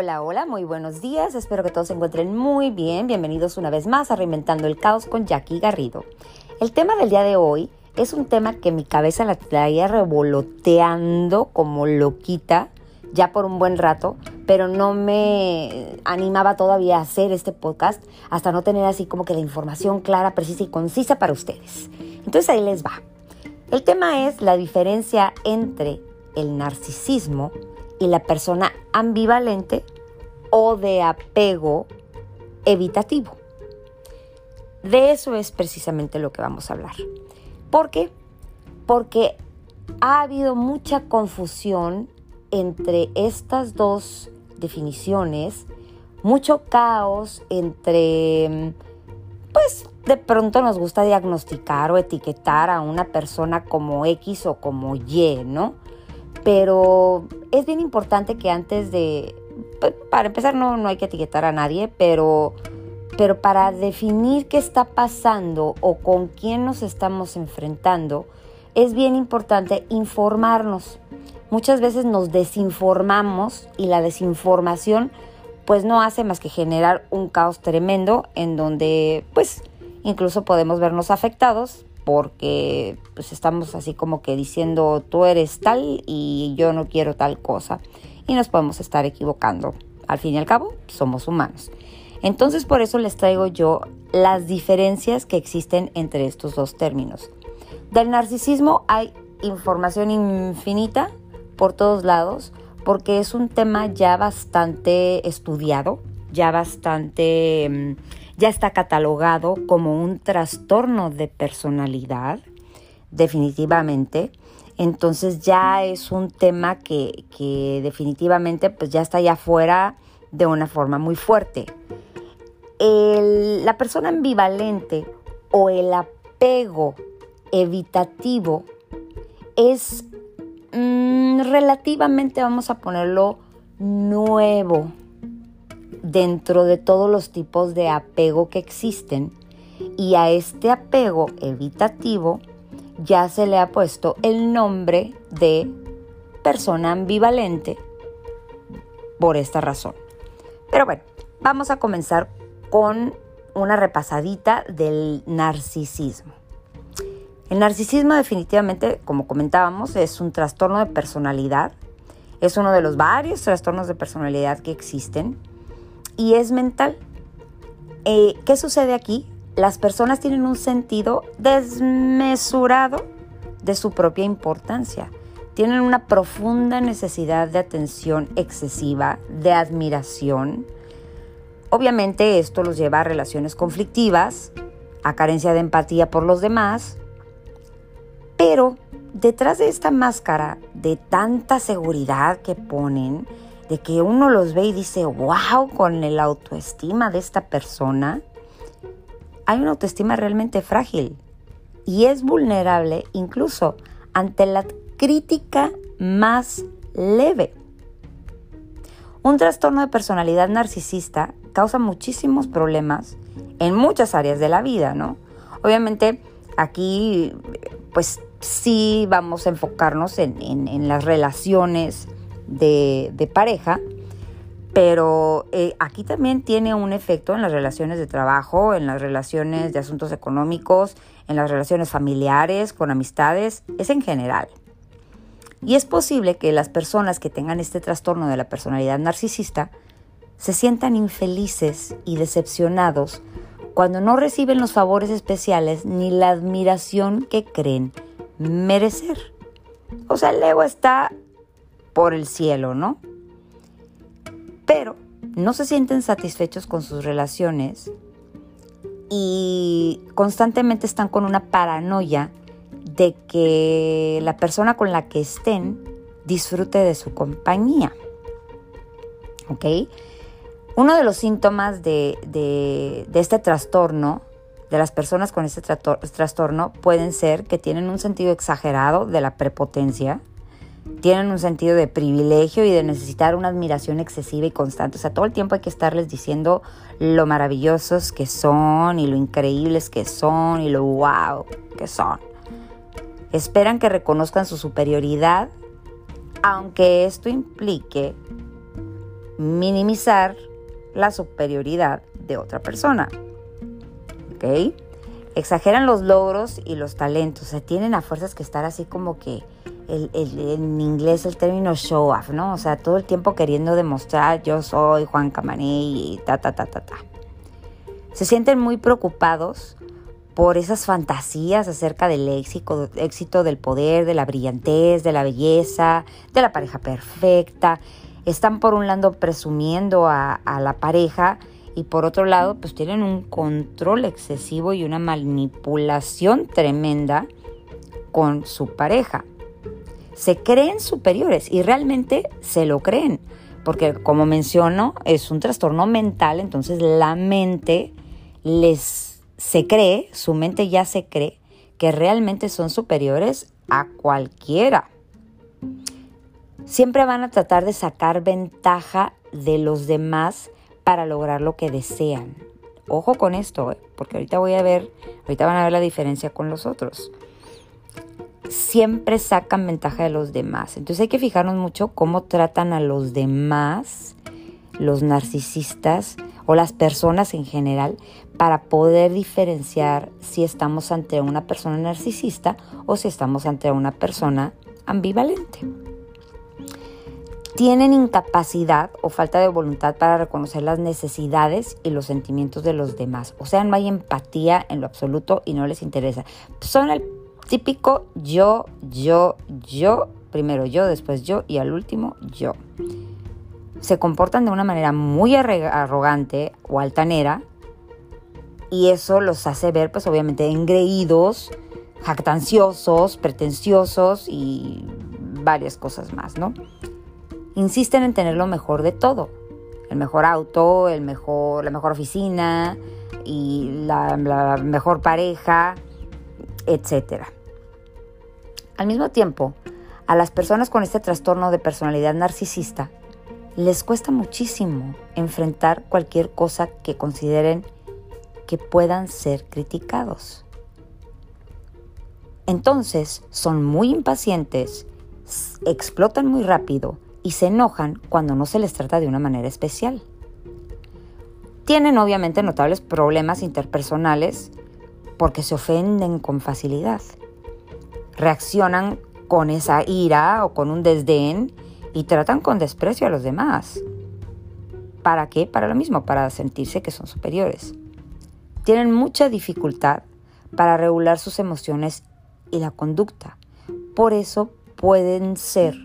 Hola, hola, muy buenos días. Espero que todos se encuentren muy bien. Bienvenidos una vez más a Reinventando el Caos con Jackie Garrido. El tema del día de hoy es un tema que mi cabeza la traía revoloteando como loquita ya por un buen rato, pero no me animaba todavía a hacer este podcast hasta no tener así como que la información clara, precisa y concisa para ustedes. Entonces ahí les va. El tema es la diferencia entre el narcisismo y la persona ambivalente o de apego evitativo. De eso es precisamente lo que vamos a hablar. ¿Por qué? Porque ha habido mucha confusión entre estas dos definiciones, mucho caos entre, pues de pronto nos gusta diagnosticar o etiquetar a una persona como X o como Y, ¿no? Pero es bien importante que antes de, para empezar no, no hay que etiquetar a nadie, pero, pero para definir qué está pasando o con quién nos estamos enfrentando, es bien importante informarnos. Muchas veces nos desinformamos y la desinformación pues no hace más que generar un caos tremendo en donde pues incluso podemos vernos afectados porque pues estamos así como que diciendo tú eres tal y yo no quiero tal cosa y nos podemos estar equivocando. Al fin y al cabo, somos humanos. Entonces por eso les traigo yo las diferencias que existen entre estos dos términos. Del narcisismo hay información infinita por todos lados porque es un tema ya bastante estudiado, ya bastante mm, ya está catalogado como un trastorno de personalidad, definitivamente. Entonces ya es un tema que, definitivamente pues ya está allá afuera de una forma muy fuerte. la persona ambivalente o el apego evitativo es mm, relativamente, vamos a ponerlo, nuevo dentro de todos los tipos de apego que existen y a este apego evitativo ya se le ha puesto el nombre de persona ambivalente por esta razón. Pero bueno, vamos a comenzar con una repasadita del narcisismo. El narcisismo definitivamente, como comentábamos, es un trastorno de personalidad. Es uno de los varios trastornos de personalidad que existen y es mental. Eh, ¿Qué sucede aquí? Las personas tienen un sentido desmesurado de su propia importancia. Tienen una profunda necesidad de atención excesiva, de admiración. Obviamente esto los lleva a relaciones conflictivas, a carencia de empatía por los demás, pero detrás de esta máscara de tanta seguridad que ponen, de que uno los ve y dice, wow, con el autoestima de esta persona, hay una autoestima realmente frágil y es vulnerable incluso ante la crítica más leve. Un trastorno de personalidad narcisista causa muchísimos problemas en muchas áreas de la vida, ¿no? Obviamente aquí, pues sí vamos a enfocarnos en, en las relaciones de, pareja, pero eh, aquí también tiene un efecto en las relaciones de trabajo, en las relaciones de asuntos económicos, en las relaciones familiares, con amistades, es en general. Y es posible que las personas que tengan este trastorno de la personalidad narcisista se sientan infelices y decepcionados cuando no reciben los favores especiales ni la admiración que creen merecer. O sea, el ego está por el cielo, ¿no? Pero no se sienten satisfechos con sus relaciones y constantemente están con una paranoia de que la persona con la que estén disfrute de su compañía. ¿Ok? Uno de los síntomas de, de este trastorno, de las personas con este trastorno, pueden ser que tienen un sentido exagerado de la prepotencia, tienen un sentido de privilegio y de necesitar una admiración excesiva y constante. O sea, todo el tiempo hay que estarles diciendo lo maravillosos que son y lo increíbles que son y lo wow que son. Esperan que reconozcan su superioridad, aunque esto implique minimizar la superioridad de otra persona. ¿Ok? Exageran los logros y los talentos. O sea, tienen a fuerzas que estar así como que en inglés el término show off, ¿no? O sea, todo el tiempo queriendo demostrar yo soy Juan Camané y ta, ta, ta, ta, ta. Se sienten muy preocupados por esas fantasías acerca del éxito, éxito del poder, de la brillantez, de la belleza, de la pareja perfecta. Están por un lado presumiendo a, a la pareja y por otro lado pues tienen un control excesivo y una manipulación tremenda con su pareja se creen superiores y realmente se lo creen, porque como menciono, es un trastorno mental, entonces la mente les se cree, su mente ya se cree que realmente son superiores a cualquiera. Siempre van a tratar de sacar ventaja de los demás para lograr lo que desean. Ojo con esto, ¿eh? porque ahorita voy a ver, ahorita van a ver la diferencia con los otros siempre sacan ventaja de los demás. Entonces hay que fijarnos mucho cómo tratan a los demás, los narcisistas o las personas en general, para poder diferenciar si estamos ante una persona narcisista o si estamos ante una persona ambivalente. Tienen incapacidad o falta de voluntad para reconocer las necesidades y los sentimientos de los demás. O sea, no hay empatía en lo absoluto y no les interesa. Son el típico yo, yo, yo, primero yo, después yo y al último yo. Se comportan de una manera muy arrogante o altanera y eso los hace ver pues obviamente engreídos, jactanciosos, pretenciosos y varias cosas más, ¿no? Insisten en tener lo mejor de todo, el mejor auto, el mejor, la mejor oficina y la, mejor pareja, etcétera. Al mismo tiempo, a las personas con este trastorno de personalidad narcisista les cuesta muchísimo enfrentar cualquier cosa que consideren que puedan ser criticados. Entonces son muy impacientes, explotan muy rápido y se enojan cuando no se les trata de una manera especial. Tienen obviamente notables problemas interpersonales porque se ofenden con facilidad reaccionan con esa ira o con un desdén y tratan con desprecio a los demás. ¿Para qué? Para lo mismo, para sentirse que son superiores. Tienen mucha dificultad para regular sus emociones y la conducta. Por eso pueden ser,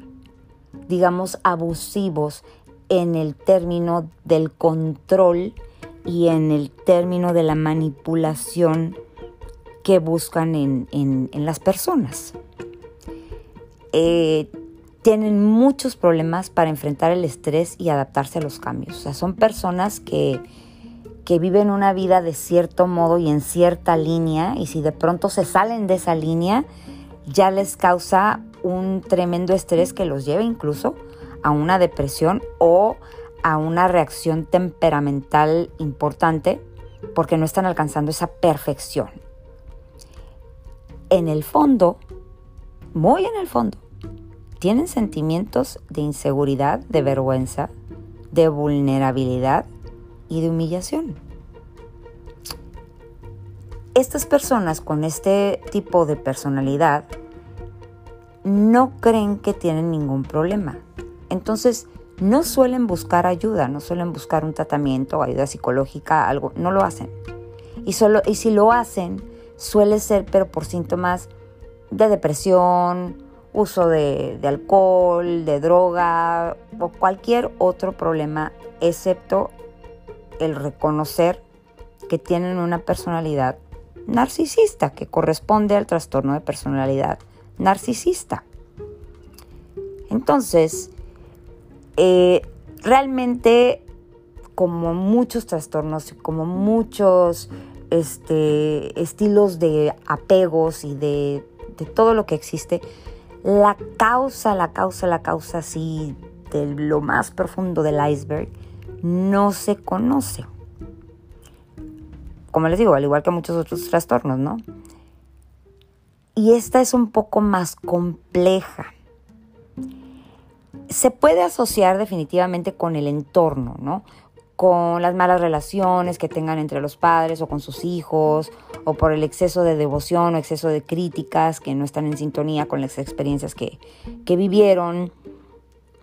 digamos, abusivos en el término del control y en el término de la manipulación que buscan en, las personas. Eh, tienen muchos problemas para enfrentar el estrés y adaptarse a los cambios. O sea, son personas que, que viven una vida de cierto modo y en cierta línea y si de pronto se salen de esa línea, ya les causa un tremendo estrés que los lleva incluso a una depresión o a una reacción temperamental importante porque no están alcanzando esa perfección en el fondo, muy en el fondo, tienen sentimientos de inseguridad, de vergüenza, de vulnerabilidad y de humillación. Estas personas con este tipo de personalidad no creen que tienen ningún problema. Entonces, no suelen buscar ayuda, no suelen buscar un tratamiento, ayuda psicológica, algo, no lo hacen. Y, solo, y si lo hacen, suele ser pero por síntomas de depresión, uso de, alcohol, de droga o cualquier otro problema, excepto el reconocer que tienen una personalidad narcisista, que corresponde al trastorno de personalidad narcisista. Entonces, eh, realmente, como muchos trastornos, como muchos este, estilos de apegos y de, de todo lo que existe, la causa, la causa, la causa así de lo más profundo del iceberg no se conoce. Como les digo, al igual que muchos otros trastornos, ¿no? Y esta es un poco más compleja. se puede asociar definitivamente con el entorno, ¿no? Con las malas relaciones que tengan entre los padres o con sus hijos, o por el exceso de devoción o exceso de críticas que no están en sintonía con las experiencias que, vivieron.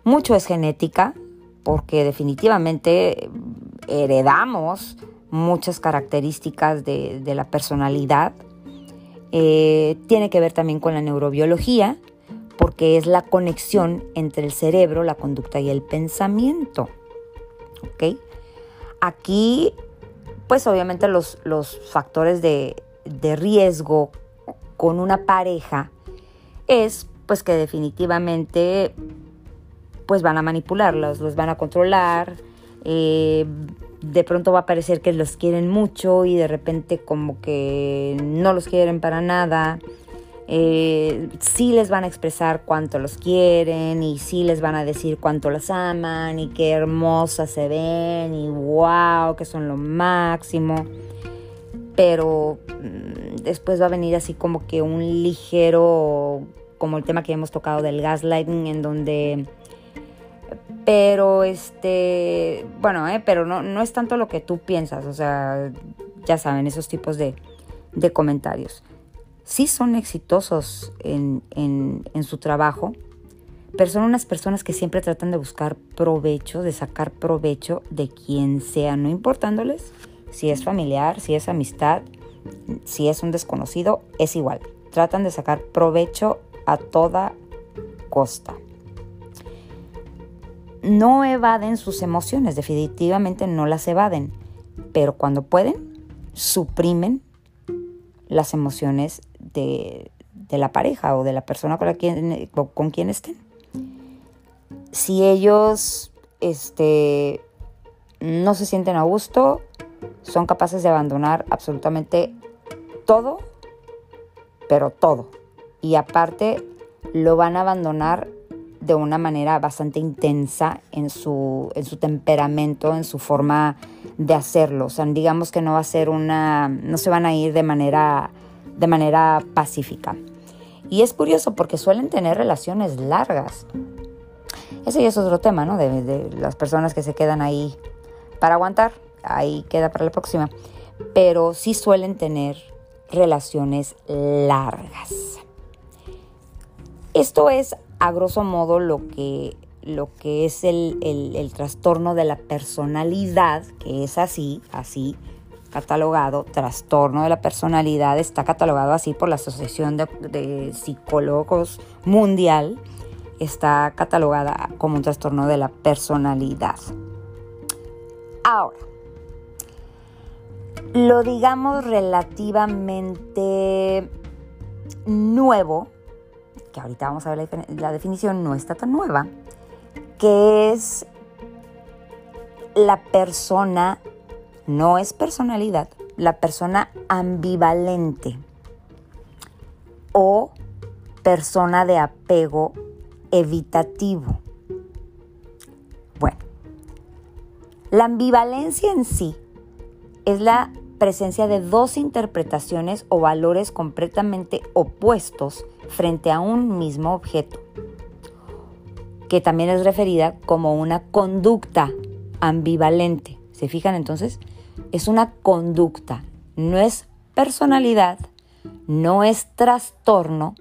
Mucho es genética, porque definitivamente heredamos muchas características de, la personalidad. Eh, tiene que ver también con la neurobiología, porque es la conexión entre el cerebro, la conducta y el pensamiento. ¿Ok? Aquí, pues obviamente los, factores de, riesgo con una pareja es pues que definitivamente pues van a manipularlos, los van a controlar, eh, de pronto va a parecer que los quieren mucho y de repente como que no los quieren para nada. Eh, sí les van a expresar cuánto los quieren y sí les van a decir cuánto las aman y qué hermosas se ven y wow, que son lo máximo. Pero mm, después va a venir así como que un ligero, como el tema que hemos tocado del gaslighting, en donde pero este, bueno, eh, pero no, no es tanto lo que tú piensas, o sea, ya saben, esos tipos de, de comentarios sí son exitosos en, su trabajo, pero son unas personas que siempre tratan de buscar provecho, de sacar provecho de quien sea, no importándoles si es familiar, si es amistad, si es un desconocido, es igual. Tratan de sacar provecho a toda costa. No evaden sus emociones, definitivamente no las evaden, pero cuando pueden, suprimen las emociones de, la pareja o de la persona con, la quien, con quien estén. Si ellos este, no se sienten a gusto, son capaces de abandonar absolutamente todo, pero todo. Y aparte lo van a abandonar de una manera bastante intensa en su, en su temperamento, en su forma de hacerlo. O sea, digamos que no va a ser una, no se van a ir de manera de manera pacífica. Y es curioso porque suelen tener relaciones largas. Ese ya es otro tema, ¿no? De, las personas que se quedan ahí para aguantar. Ahí queda para la próxima. Pero sí suelen tener relaciones largas. Esto es, a grosso modo, lo que, lo que es el, el trastorno de la personalidad, que es así, así, catalogado trastorno de la personalidad, está catalogado así por la Asociación de, Psicólogos Mundial, está catalogada como un trastorno de la personalidad. Ahora, lo digamos relativamente nuevo, que ahorita vamos a ver la, la definición, no está tan nueva, que es la persona no es personalidad, la persona ambivalente o persona de apego evitativo. Bueno, la ambivalencia en sí es la presencia de dos interpretaciones o valores completamente opuestos frente a un mismo objeto, que también es referida como una conducta ambivalente. ¿Se fijan entonces? Es una conducta, no es personalidad, no es trastorno,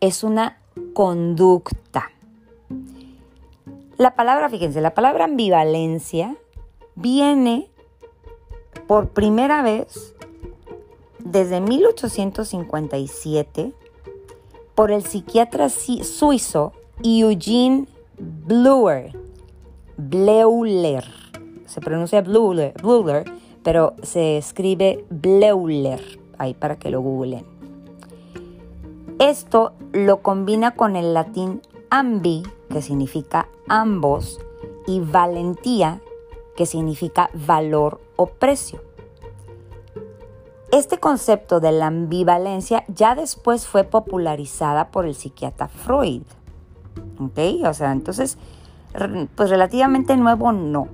es una conducta. La palabra, fíjense, la palabra ambivalencia viene por primera vez desde 1857 por el psiquiatra suizo Eugene Bleuler. Bleuler. Se pronuncia Bleuler, Bleuler pero se escribe Bleuler, ahí para que lo googlen. Esto lo combina con el latín ambi, que significa ambos, y valentía, que significa valor o precio. Este concepto de la ambivalencia ya después fue popularizada por el psiquiatra Freud. ¿Ok? O sea, entonces, pues relativamente nuevo no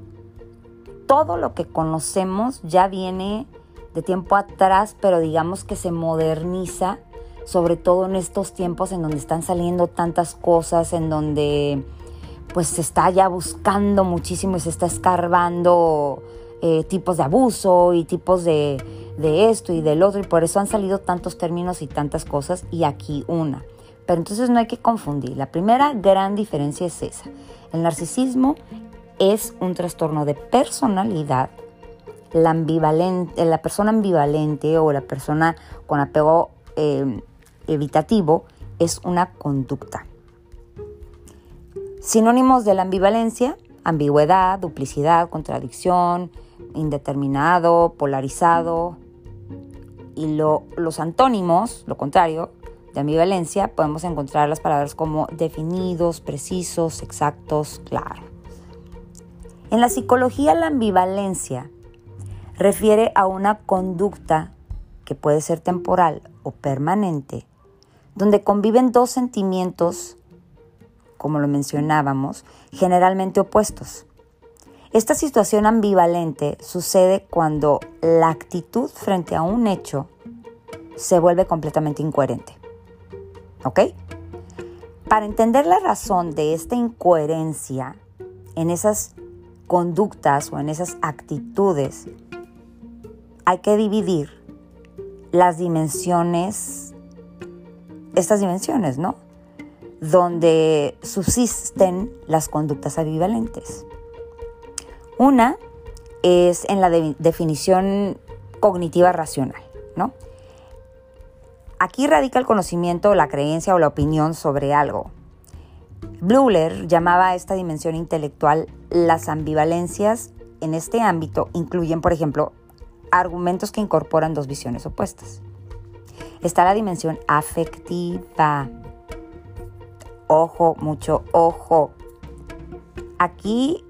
todo lo que conocemos ya viene de tiempo atrás, pero digamos que se moderniza, sobre todo en estos tiempos en donde están saliendo tantas cosas, en donde pues se está ya buscando muchísimo y se está escarbando eh, tipos de abuso y tipos de, de esto y del otro y por eso han salido tantos términos y tantas cosas y aquí una. Pero entonces no hay que confundir. La primera gran diferencia es esa. El narcisismo es un trastorno de personalidad. La, ambivalente, la persona ambivalente o la persona con apego eh, evitativo es una conducta. Sinónimos de la ambivalencia, ambigüedad, duplicidad, contradicción, indeterminado, polarizado. Y los antónimos, lo contrario, de ambivalencia, podemos encontrar las palabras como definidos, precisos, exactos, claros. En la psicología, la ambivalencia refiere a una conducta que puede ser temporal o permanente, donde conviven dos sentimientos, como lo mencionábamos, generalmente opuestos. Esta situación ambivalente sucede cuando la actitud frente a un hecho se vuelve completamente incoherente. ¿Ok? Para entender la razón de esta incoherencia en esas conductas o en esas actitudes, hay que dividir las dimensiones, estas dimensiones, ¿no? Donde subsisten las conductas ambivalentes. Una es en la definición cognitiva racional, ¿no? Aquí radica el conocimiento, la creencia o la opinión sobre algo. Bleuler llamaba a esta dimensión intelectual las ambivalencias en este ámbito incluyen, por ejemplo, argumentos que incorporan dos visiones opuestas. Está la dimensión afectiva. Ojo, mucho ojo. Aquí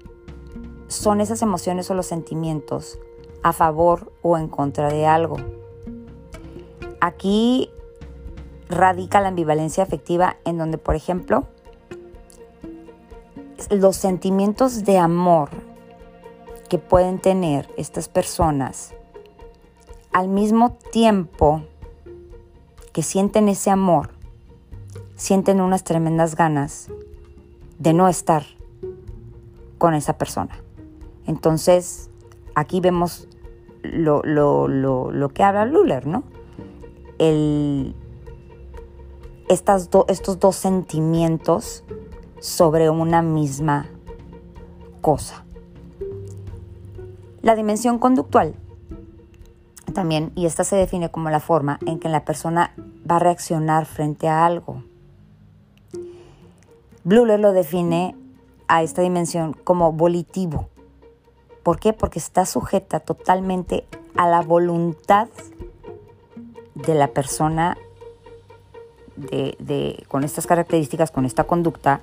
son esas emociones o los sentimientos a favor o en contra de algo. Aquí radica la ambivalencia afectiva en donde, por ejemplo, los sentimientos de amor que pueden tener estas personas al mismo tiempo que sienten ese amor, sienten unas tremendas ganas de no estar con esa persona. Entonces, aquí vemos lo, que habla Luller, ¿no? El, estas estos dos sentimientos sobre una misma cosa. La dimensión conductual también, y esta se define como la forma en que la persona va a reaccionar frente a algo. Bluler lo define a esta dimensión como volitivo. ¿Por qué? Porque está sujeta totalmente a la voluntad de la persona de, con estas características, con esta conducta,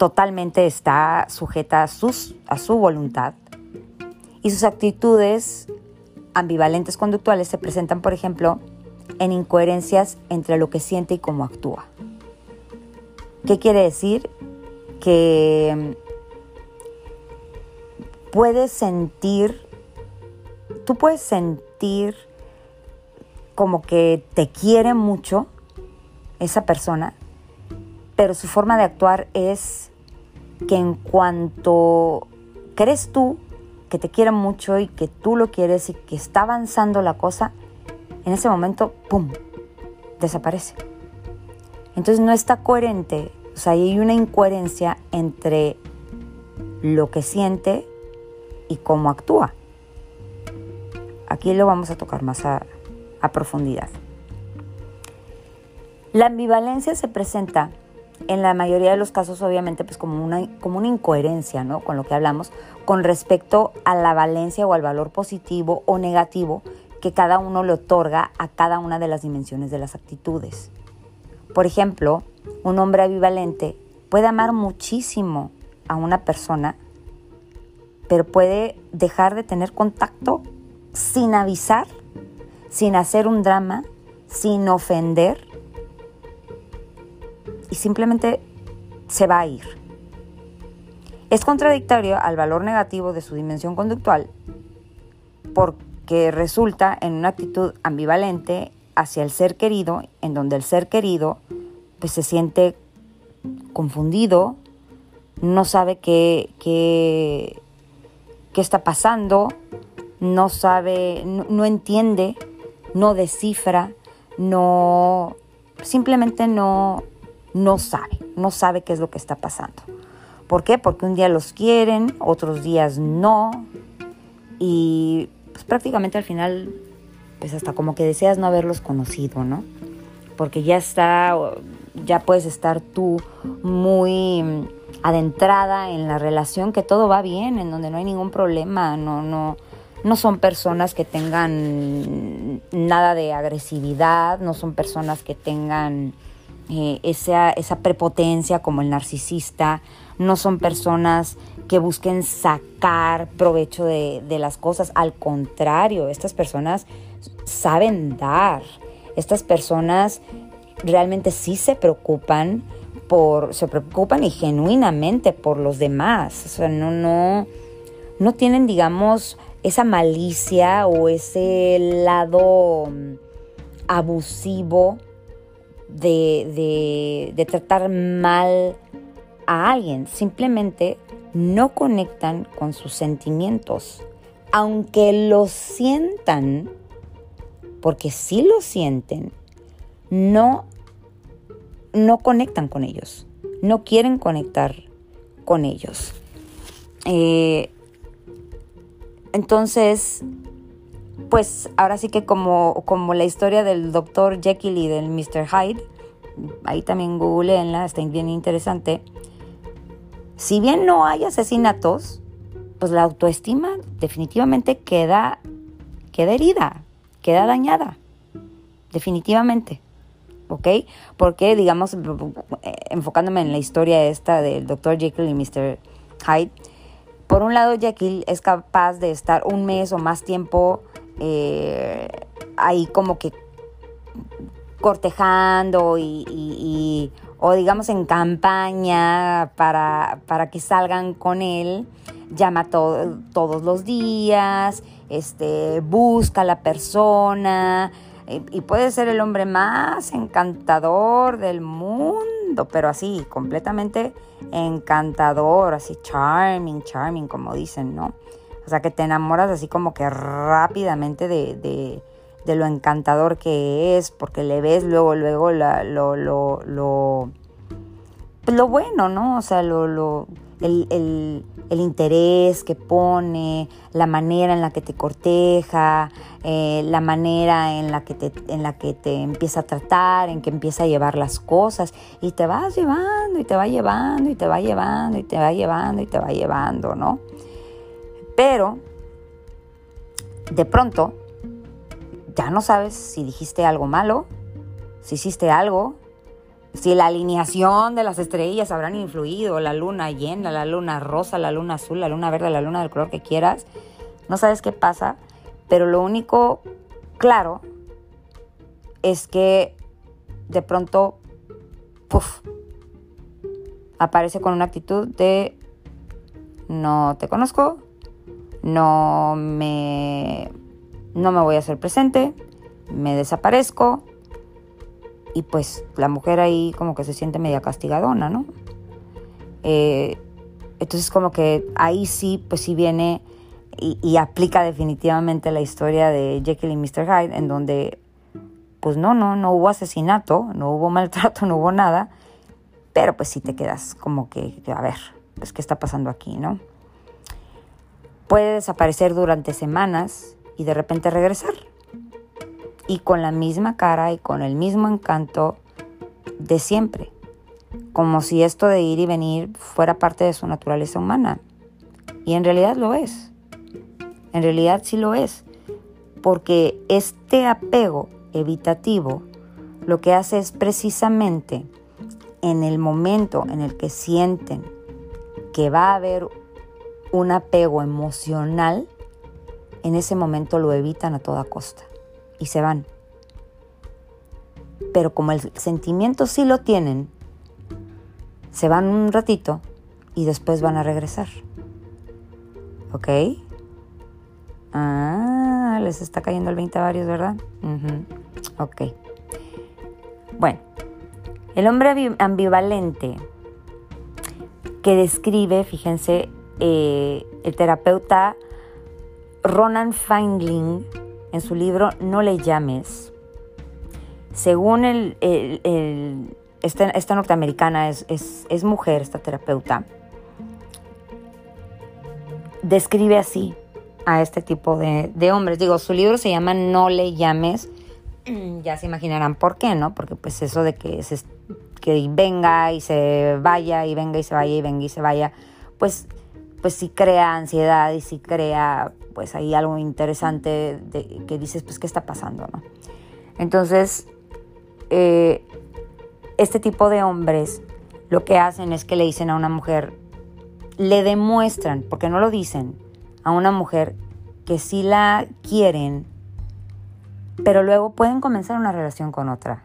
totalmente está sujeta a, a su voluntad y sus actitudes ambivalentes conductuales se presentan, por ejemplo, en incoherencias entre lo que siente y cómo actúa. ¿Qué quiere decir? Que puedes sentir, tú puedes sentir como que te quiere mucho esa persona, pero su forma de actuar es que en cuanto crees tú que te quiere mucho y que tú lo quieres y que está avanzando la cosa, en ese momento, ¡pum!, desaparece. Entonces no está coherente, o sea, hay una incoherencia entre lo que siente y cómo actúa. Aquí lo vamos a tocar más a profundidad. La ambivalencia se presenta en la mayoría de los casos obviamente pues como una, como una incoherencia, ¿no? Con lo que hablamos con respecto a la valencia o al valor positivo o negativo que cada uno le otorga a cada una de las dimensiones de las actitudes. Por ejemplo, un hombre ambivalente puede amar muchísimo a una persona, pero puede dejar de tener contacto sin avisar sin hacer un drama, sin ofender y simplemente se va a ir. Es contradictorio al valor negativo de su dimensión conductual porque resulta en una actitud ambivalente hacia el ser querido, en donde el ser querido pues se siente confundido, no sabe qué, qué, qué está pasando, no sabe, no, entiende, no descifra, no, simplemente no, no sabe, no sabe qué es lo que está pasando. ¿Por qué? Porque un día los quieren, otros días no, y pues prácticamente al final, pues hasta como que deseas no haberlos conocido, ¿no? Porque ya está, ya puedes estar tú muy adentrada en la relación, que todo va bien, en donde no hay ningún problema, no, no, no son personas que tengan nada de agresividad, no son personas que tengan eh, esa, esa prepotencia como el narcisista, no son personas que busquen sacar provecho de, de, las cosas. Al contrario, estas personas saben dar. Estas personas realmente sí se preocupan por, se preocupan y genuinamente por los demás. O sea, no, no, no tienen, digamos, esa malicia o ese lado mm, abusivo de, de, tratar mal a alguien. Simplemente no conectan con sus sentimientos. Aunque lo sientan, porque sí lo sienten, no, no conectan con ellos. No quieren conectar con ellos. Eh, entonces, pues ahora sí que como, como la historia del doctor Jekyll y del Mr. Hyde, ahí también googleenla, está bien interesante. Si bien no hay asesinatos, pues la autoestima definitivamente queda, queda herida, queda dañada, definitivamente. ¿Ok? Porque, digamos, enfocándome en la historia esta del doctor Jekyll y Mr. Hyde, por un lado, Jekyll es capaz de estar un mes o más tiempo eh, ahí como que cortejando y, o digamos en campaña para, para que salgan con él, llama todos los días, este, busca a la persona y, y puede ser el hombre más encantador del mundo, pero así, completamente encantador, así charming, charming, como dicen, ¿no? O sea, que te enamoras así como que rápidamente de, de, de lo encantador que es, porque le ves luego, luego lo, lo, lo, pues lo bueno, ¿no? O sea, lo, lo, el, el, el, interés que pone, la manera en la que te corteja, eh, la manera en la, que te, en la que te empieza a tratar, en que empieza a llevar las cosas y te vas llevando y te va llevando y te va llevando y te va llevando y te va llevando, ¿no? Pero de pronto ya no sabes si dijiste algo malo, si hiciste algo, si la alineación de las estrellas habrán influido, la luna llena, la luna rosa, la luna azul, la luna verde, la luna del color que quieras, no sabes qué pasa, pero lo único claro es que de pronto, puff, aparece con una actitud de no te conozco, no me, no me voy a hacer presente, me desaparezco, y pues la mujer ahí como que se siente media castigadona, ¿no? Eh, entonces como que ahí sí, pues sí viene y, aplica definitivamente la historia de Jekyll y Mr. Hyde, en donde pues no, no, no hubo asesinato, no hubo maltrato, no hubo nada, pero pues sí te quedas como que, a ver, pues qué está pasando aquí, ¿no? Puede desaparecer durante semanas y de repente regresar. Y con la misma cara y con el mismo encanto de siempre, como si esto de ir y venir fuera parte de su naturaleza humana. Y en realidad lo es, en realidad sí lo es, porque este apego evitativo lo que hace es precisamente en el momento en el que sienten que va a haber un apego emocional, en ese momento lo evitan a toda costa y se van. Pero como el sentimiento sí lo tienen, se van un ratito y después van a regresar. ¿Ok? Ah, les está cayendo el 20 a varios, ¿verdad? Ok. Bueno, el hombre ambivalente que describe, fíjense, eh, el terapeuta Ronan Feindling en su libro No le llames. Según el, esta, norteamericana es, mujer, esta terapeuta, describe así a este tipo de, hombres. Digo, su libro se llama No le llames. Ya se imaginarán por qué, ¿no? Porque pues eso de que, que venga y se vaya y venga y se vaya y venga y se vaya, pues, pues sí crea ansiedad y sí crea pues ahí algo interesante de, que dices, pues, ¿qué está pasando, no? Entonces, eh, este tipo de hombres lo que hacen es que le dicen a una mujer, le demuestran, porque no lo dicen, a una mujer que sí la quieren, pero luego pueden comenzar una relación con otra.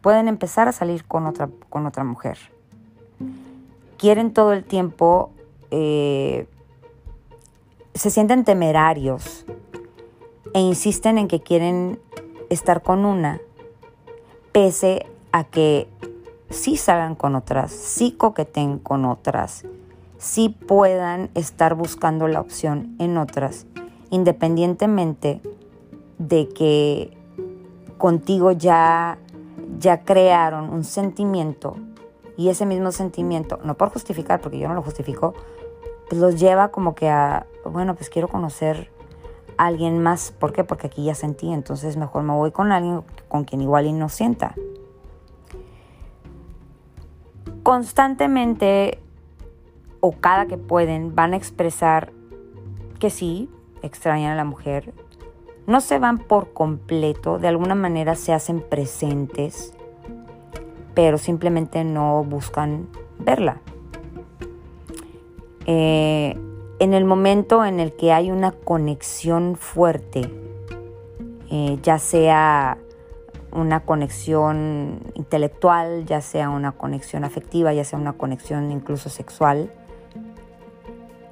Pueden empezar a salir con otra, con otra mujer. Quieren todo el tiempo, eh, se sienten temerarios e insisten en que quieren estar con una, pese a que sí salgan con otras, sí coqueten con otras, sí puedan estar buscando la opción en otras, independientemente de que contigo ya, ya crearon un sentimiento y ese mismo sentimiento, no por justificar, porque yo no lo justifico, pues los lleva como que a, bueno, pues quiero conocer a alguien más. ¿Por qué? Porque aquí ya sentí, entonces mejor me voy con alguien con quien igual y no sienta. Constantemente o cada que pueden van a expresar que sí, extrañan a la mujer. No se van por completo, de alguna manera se hacen presentes, pero simplemente no buscan verla. Eh, en el momento en el que hay una conexión fuerte, eh, ya sea una conexión intelectual, ya sea una conexión afectiva, ya sea una conexión incluso sexual,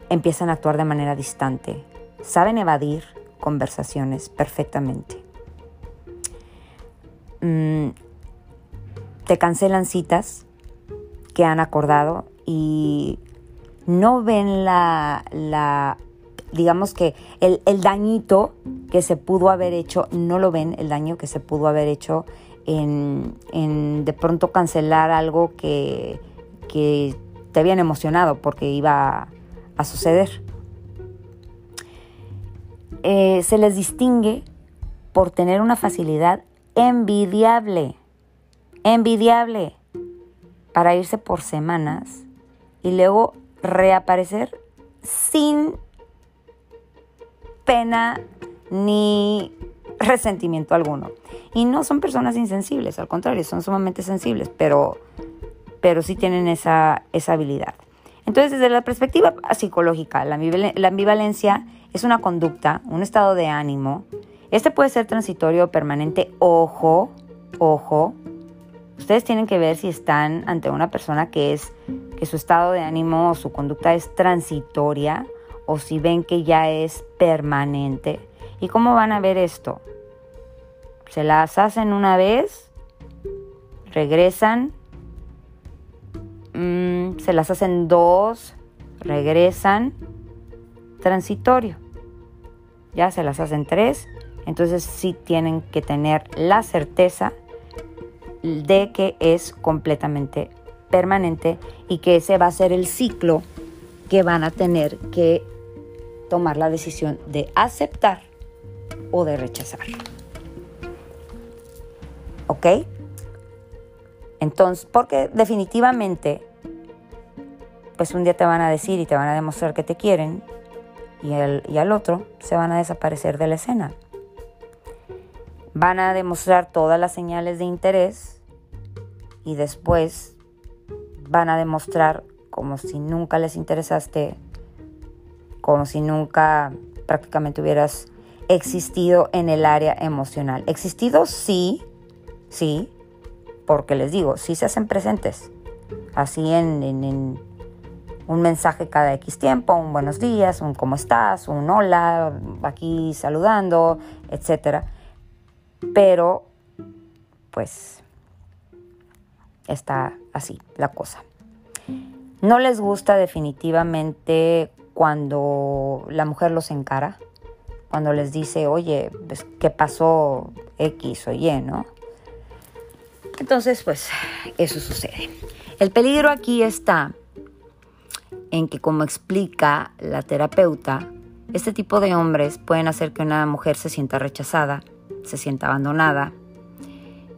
empiezan a actuar de manera distante. Saben evadir conversaciones perfectamente. Mm, te cancelan citas que han acordado y no ven la, la digamos que el, dañito que se pudo haber hecho, no lo ven, el daño que se pudo haber hecho en, de pronto cancelar algo que, que te habían emocionado porque iba a suceder. Eh, se les distingue por tener una facilidad envidiable, envidiable, para irse por semanas y luego reaparecer sin pena ni resentimiento alguno. Y no son personas insensibles, al contrario, son sumamente sensibles, pero, pero sí tienen esa, esa habilidad. Entonces, desde la perspectiva psicológica, la ambivalencia es una conducta, un estado de ánimo. Este puede ser transitorio o permanente. Ojo, ojo, Ustedes tienen que ver si están ante una persona que es su estado de ánimo o su conducta es transitoria o si ven que ya es permanente. ¿Y cómo van a ver esto? Se las hacen una vez, regresan, mm, se las hacen dos, regresan, transitorio. Ya se las hacen tres, entonces sí tienen que tener la certeza de que es completamente permanente y que ese va a ser el ciclo que van a tener que tomar la decisión de aceptar o de rechazar. ¿Ok? Entonces, porque definitivamente, pues un día te van a decir y te van a demostrar que te quieren y, y al otro se van a desaparecer de la escena. Van a demostrar todas las señales de interés y después van a demostrar como si nunca les interesaste, como si nunca prácticamente hubieras existido en el área emocional. Existido sí, sí, porque les digo, sí se hacen presentes, así en, un mensaje cada X tiempo, un buenos días, un cómo estás, un hola, aquí saludando, etc. Pero, pues, está así la cosa. No les gusta definitivamente cuando la mujer los encara, cuando les dice, oye, pues, ¿qué pasó X o Y, no? Entonces, pues, eso sucede. El peligro aquí está en que, como explica la terapeuta, este tipo de hombres pueden hacer que una mujer se sienta rechazada, se sienta abandonada,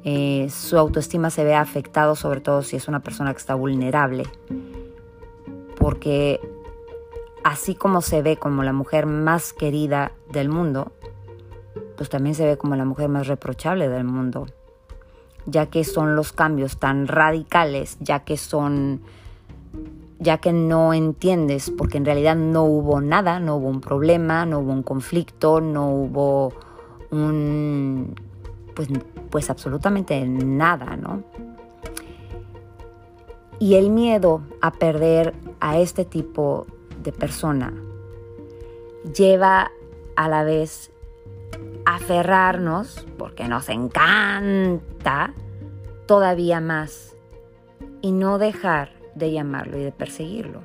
eh, su autoestima se vea afectado, sobre todo si es una persona que está vulnerable, porque así como se ve como la mujer más querida del mundo, pues también se ve como la mujer más reprochable del mundo, ya que son los cambios tan radicales, ya que son ya que no entiendes, porque en realidad no hubo nada, no hubo un problema, no hubo un conflicto, no hubo un, pues, pues absolutamente nada, ¿no? Y el miedo a perder a este tipo de persona lleva a la vez a aferrarnos, porque nos encanta, todavía más, y no dejar de llamarlo y de perseguirlo.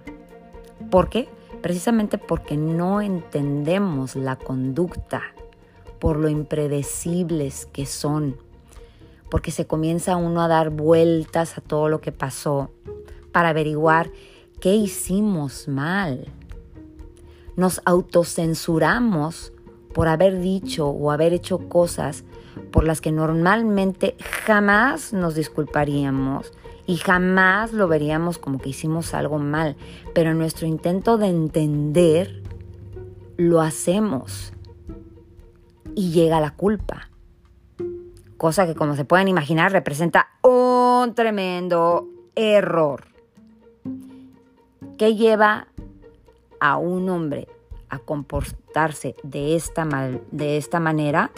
¿Por qué? Precisamente porque no entendemos la conducta, por lo impredecibles que son, porque se comienza uno a dar vueltas a todo lo que pasó para averiguar qué hicimos mal. Nos autocensuramos por haber dicho o haber hecho cosas por las que normalmente jamás nos disculparíamos y jamás lo veríamos como que hicimos algo mal, pero en nuestro intento de entender lo hacemos y llega la culpa. Cosa que como se pueden imaginar representa un tremendo error que lleva a un hombre a comportarse de esta, mal, de esta manera,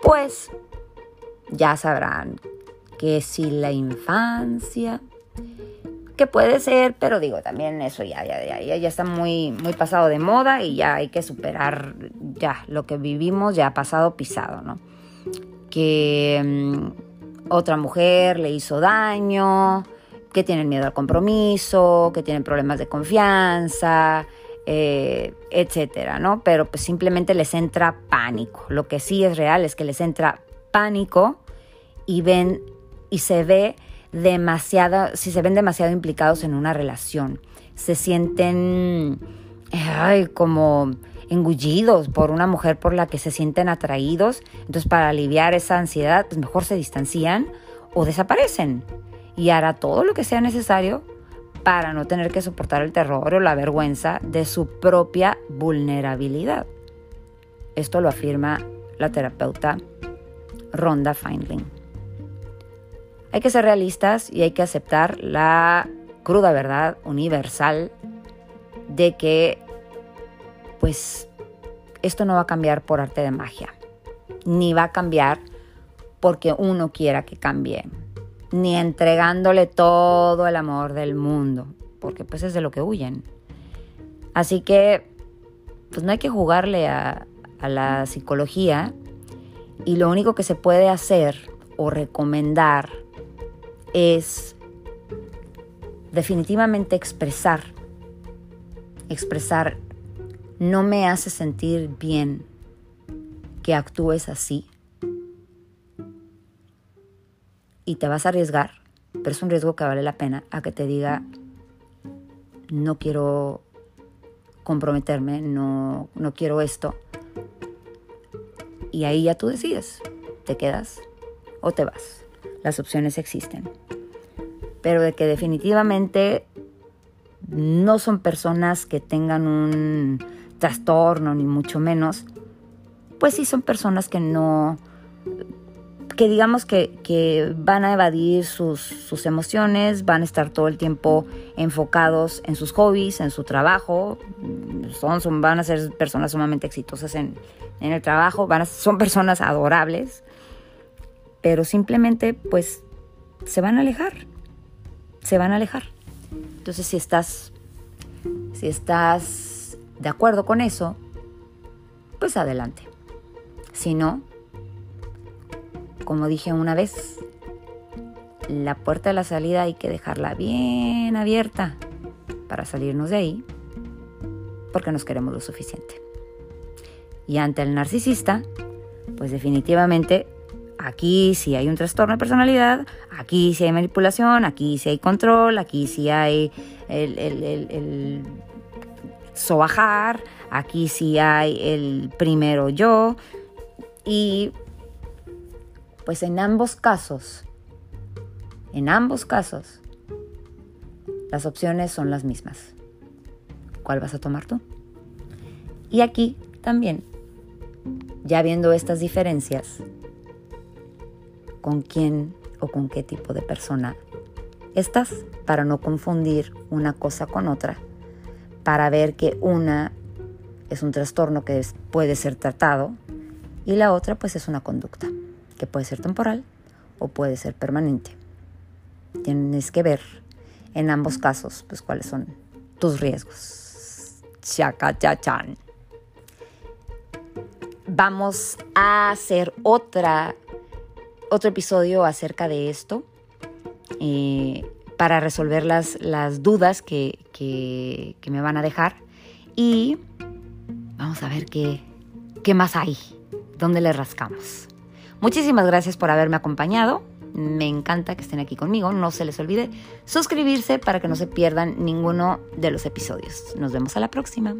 pues ya sabrán que si la infancia, que puede ser, pero digo, también eso ya, ya, ya, ya está muy, muy pasado de moda y ya hay que superar ya lo que vivimos, ya ha pasado pisado, ¿no? Que mm, otra mujer le hizo daño, que tienen miedo al compromiso, que tienen problemas de confianza, eh, etcétera, ¿no? Pero pues simplemente les entra pánico. Lo que sí es real es que les entra pánico y ven y se ve demasiado, si se ven demasiado implicados en una relación, se sienten ay, como engullidos por una mujer por la que se sienten atraídos, entonces para aliviar esa ansiedad, pues mejor se distancian o desaparecen y hará todo lo que sea necesario para no tener que soportar el terror o la vergüenza de su propia vulnerabilidad. Esto lo afirma la terapeuta Rhonda Feindling. Hay que ser realistas y hay que aceptar la cruda verdad universal de que pues esto no va a cambiar por arte de magia, ni va a cambiar porque uno quiera que cambie, ni entregándole todo el amor del mundo, porque pues es de lo que huyen. Así que pues no hay que jugarle a, a la psicología y lo único que se puede hacer o recomendar es definitivamente expresar. Expresar no me hace sentir bien que actúes así. Y te vas a arriesgar, pero es un riesgo que vale la pena a que te diga, no quiero comprometerme, no, no quiero esto. Y ahí ya tú decides, te quedas o te vas las opciones existen. Pero de que definitivamente no son personas que tengan un trastorno, ni mucho menos, pues sí son personas que no, que digamos que, van a evadir sus, sus, emociones, van a estar todo el tiempo enfocados en sus hobbies, en su trabajo, son, son, van a ser personas sumamente exitosas en, en el trabajo, van son personas adorables, pero simplemente pues se van a alejar, se van a alejar. Entonces si estás, si estás de acuerdo con eso, pues adelante. Si no, como dije una vez, la puerta de la salida hay que dejarla bien abierta para salirnos de ahí porque nos queremos lo suficiente. Y ante el narcisista, pues definitivamente aquí sí hay un trastorno de personalidad, aquí sí hay manipulación, aquí sí hay control, aquí sí hay el, el, sobajar, aquí sí hay el primero yo. Y pues en ambos casos, en ambos casos, las opciones son las mismas. ¿Cuál vas a tomar tú? Y aquí también, ya viendo estas diferencias, con quién o con qué tipo de persona estás para no confundir una cosa con otra, para ver que una es un trastorno que puede ser tratado y la otra pues es una conducta que puede ser temporal o puede ser permanente. Tienes que ver en ambos casos pues cuáles son tus riesgos. Chaca chan. Vamos a hacer otra otro episodio acerca de esto eh, para resolver las, las dudas que, que, me van a dejar y vamos a ver qué, qué más hay, dónde le rascamos. Muchísimas gracias por haberme acompañado. Me encanta que estén aquí conmigo. No se les olvide suscribirse para que no se pierdan ninguno de los episodios. Nos vemos a la próxima.